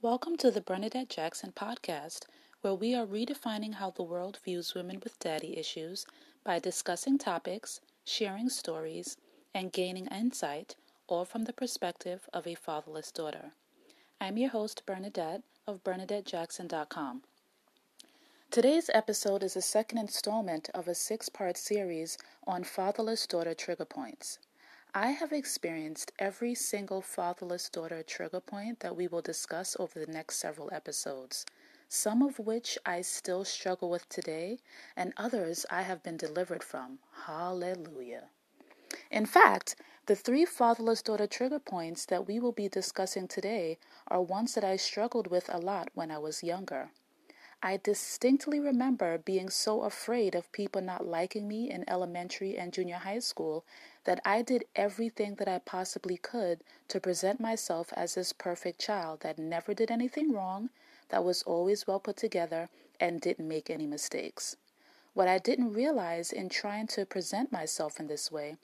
Welcome to the Bernadette Jackson podcast, where we are redefining how the world views women with daddy issues by discussing topics, sharing stories, and gaining insight, all from the perspective of a fatherless daughter. I'm your host, Bernadette of BernadetteJackson.com. Today's episode is the second installment of a six part series on fatherless daughter trigger points. I have experienced every single fatherless daughter trigger point that we will discuss over the next several episodes, some of which I still struggle with today, and others I have been delivered from. Hallelujah. In fact, the three fatherless daughter trigger points that we will be discussing today are ones that I struggled with a lot when I was younger. I distinctly remember being so afraid of people not liking me in elementary and junior high school that I did everything that I possibly could to present myself as this perfect child that never did anything wrong, that was always well put together, and didn't make any mistakes. What I didn't realize in trying to present myself in this way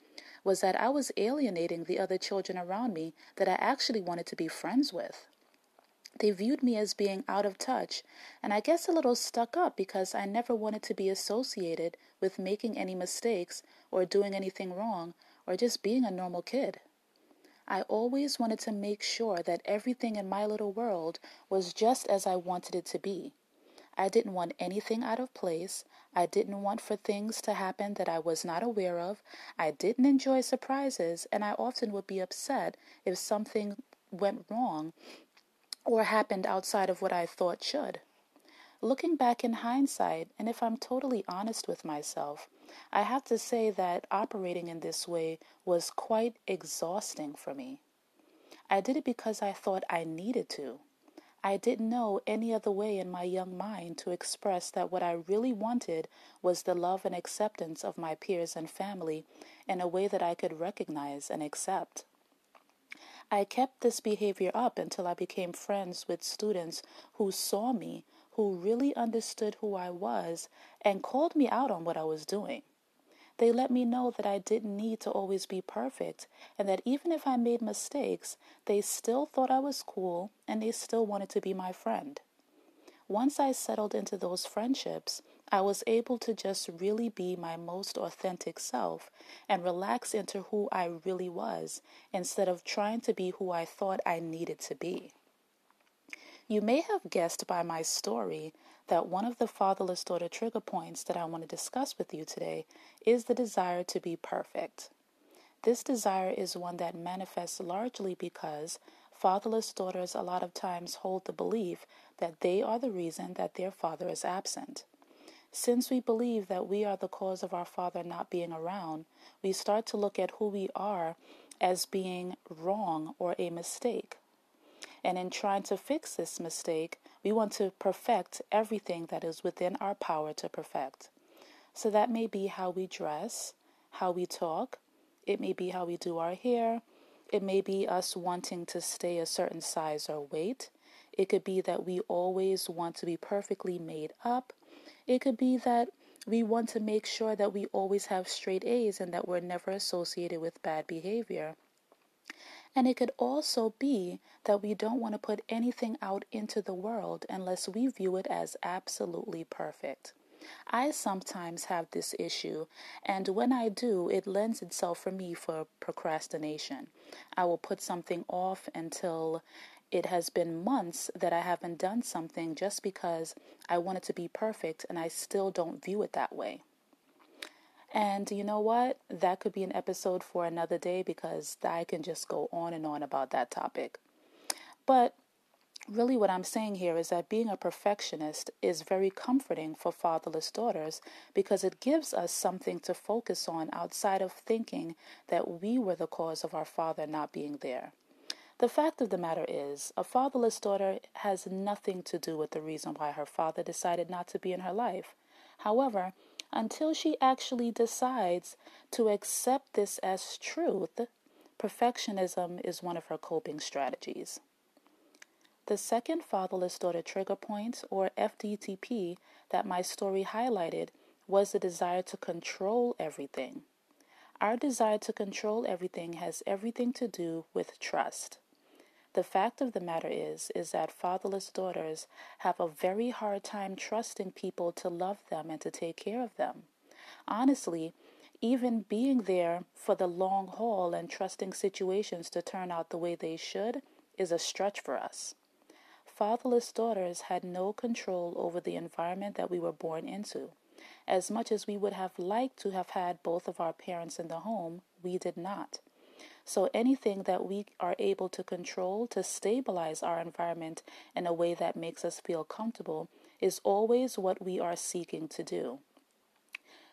was that I was alienating the other children around me that I actually wanted to be friends with. They viewed me as being out of touch, and I guess a little stuck up because I never wanted to be associated with making any mistakes or doing anything wrong or just being a normal kid. I always wanted to make sure that everything in my little world was just as I wanted it to be. I didn't want anything out of place. I didn't want for things to happen that I was not aware of. I didn't enjoy surprises, and I often would be upset if something went wrong or happened outside of what I thought should. Looking back in hindsight, and if I'm totally honest with myself, I have to say that operating in this way was quite exhausting for me. I did it because I thought I needed to. I didn't know any other way in my young mind to express that what I really wanted was the love and acceptance of my peers and family in a way that I could recognize and accept. I kept this behavior up until I became friends with students who saw me, who really understood who I was, and called me out on what I was doing. They let me know that I didn't need to always be perfect, and that even if I made mistakes, they still thought I was cool and they still wanted to be my friend. Once I settled into those friendships, I was able to just really be my most authentic self and relax into who I really was instead of trying to be who I thought I needed to be. You may have guessed by my story that one of the fatherless daughter trigger points that I want to discuss with you today is the desire to be perfect. This desire is one that manifests largely because fatherless daughters a lot of times hold the belief that they are the reason that their father is absent. Since we believe that we are the cause of our Father not being around, we start to look at who we are as being wrong or a mistake. And in trying to fix this mistake, we want to perfect everything that is within our power to perfect. So that may be how we dress, how we talk, it may be how we do our hair, it may be us wanting to stay a certain size or weight. It could be that we always want to be perfectly made up. It could be that we want to make sure that we always have straight A's and that we're never associated with bad behavior. And it could also be that we don't want to put anything out into the world unless we view it as absolutely perfect. I sometimes have this issue, and when I do, it lends itself for me for procrastination. I will put something off until it has been months that I haven't done something just because I want it to be perfect and I still don't view it that way. And you know what? That could be an episode for another day because I can just go on and on about that topic. But really, what I'm saying here is that being a perfectionist is very comforting for fatherless daughters because it gives us something to focus on outside of thinking that we were the cause of our father not being there. The fact of the matter is, a fatherless daughter has nothing to do with the reason why her father decided not to be in her life. However, until she actually decides to accept this as truth, perfectionism is one of her coping strategies. The second fatherless daughter trigger point, or FDTP, that my story highlighted was the desire to control everything. Our desire to control everything has everything to do with trust. The fact of the matter is is that fatherless daughters have a very hard time trusting people to love them and to take care of them. Honestly, even being there for the long haul and trusting situations to turn out the way they should is a stretch for us. Fatherless daughters had no control over the environment that we were born into. As much as we would have liked to have had both of our parents in the home, we did not. So anything that we are able to control to stabilize our environment in a way that makes us feel comfortable is always what we are seeking to do.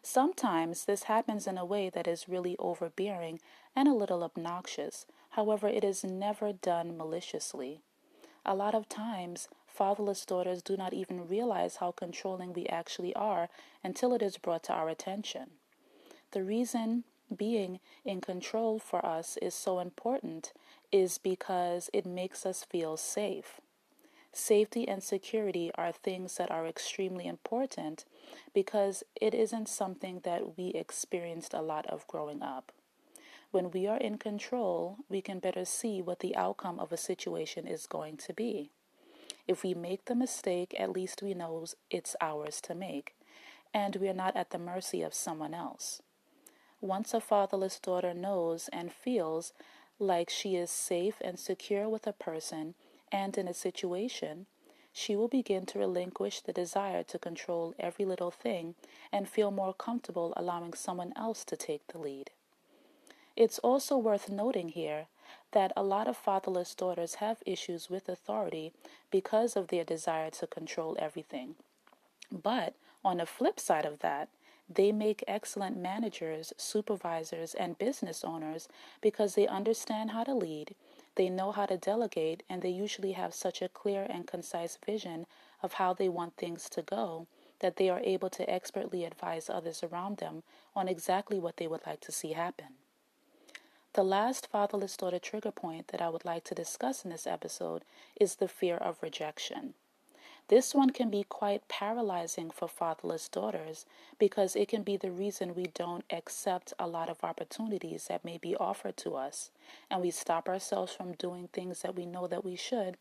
Sometimes this happens in a way that is really overbearing and a little obnoxious. However, it is never done maliciously. A lot of times, fatherless daughters do not even realize how controlling we actually are until it is brought to our attention. The reason being in control for us is so important is because it makes us feel safe. Safety and security are things that are extremely important because it isn't something that we experienced a lot of growing up. When we are in control, we can better see what the outcome of a situation is going to be. If we make the mistake, at least we know it's ours to make, and we are not at the mercy of someone else. Once a fatherless daughter knows and feels like she is safe and secure with a person and in a situation, she will begin to relinquish the desire to control every little thing and feel more comfortable allowing someone else to take the lead. It's also worth noting here that a lot of fatherless daughters have issues with authority because of their desire to control everything. But on the flip side of that, they make excellent managers, supervisors, and business owners because they understand how to lead, they know how to delegate, and they usually have such a clear and concise vision of how they want things to go that they are able to expertly advise others around them on exactly what they would like to see happen. The last fatherless daughter trigger point that I would like to discuss in this episode is the fear of rejection. This one can be quite paralyzing for fatherless daughters because it can be the reason we don't accept a lot of opportunities that may be offered to us and we stop ourselves from doing things that we know that we should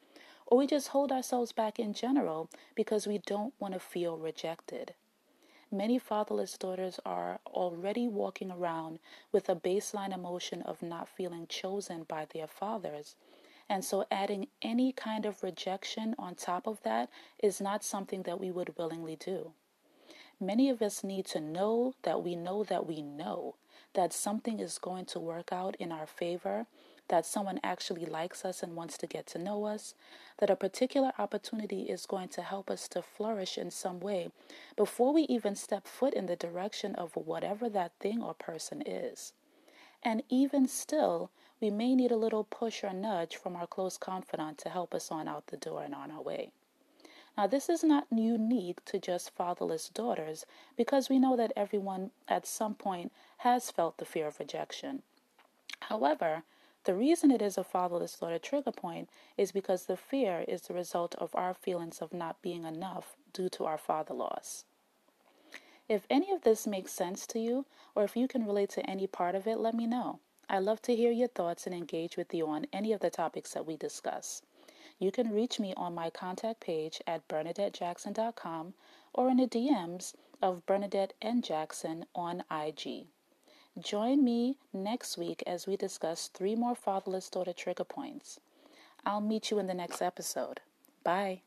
or we just hold ourselves back in general because we don't want to feel rejected. Many fatherless daughters are already walking around with a baseline emotion of not feeling chosen by their fathers. And so, adding any kind of rejection on top of that is not something that we would willingly do. Many of us need to know that we know that we know that something is going to work out in our favor that someone actually likes us and wants to get to know us, that a particular opportunity is going to help us to flourish in some way before we even step foot in the direction of whatever that thing or person is. And even still, we may need a little push or nudge from our close confidant to help us on out the door and on our way. Now, this is not unique to just fatherless daughters because we know that everyone at some point has felt the fear of rejection. However, the reason it is a fatherless daughter trigger point is because the fear is the result of our feelings of not being enough due to our father loss. If any of this makes sense to you, or if you can relate to any part of it, let me know. I love to hear your thoughts and engage with you on any of the topics that we discuss. You can reach me on my contact page at bernadettejackson.com or in the DMs of Bernadette N. Jackson on IG. Join me next week as we discuss three more fatherless daughter trigger points. I'll meet you in the next episode. Bye.